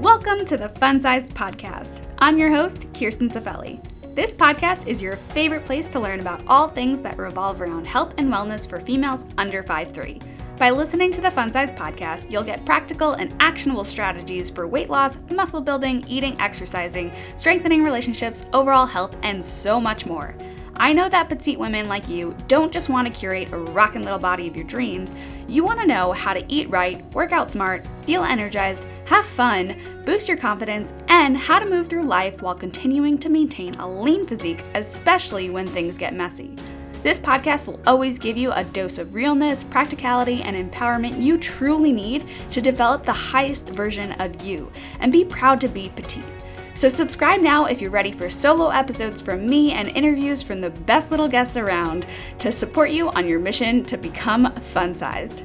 Welcome to the Funsized Podcast. I'm your host, Kirsten Safelli. This podcast is your favorite place to learn about all things that revolve around health and wellness for females under 5'3. By listening to the Fun Size podcast, you'll get practical and actionable strategies for weight loss, muscle building, eating, exercising, strengthening relationships, overall health, and so much more. I know that petite women like you don't just want to curate a rockin' little body of your dreams, you want to know how to eat right, work out smart, feel energized, have fun, boost your confidence, and how to move through life while continuing to maintain a lean physique, especially when things get messy. This podcast will always give you a dose of realness, practicality, and empowerment you truly need to develop the highest version of you and be proud to be petite. So, subscribe now if you're ready for solo episodes from me and interviews from the best little guests around to support you on your mission to become fun sized.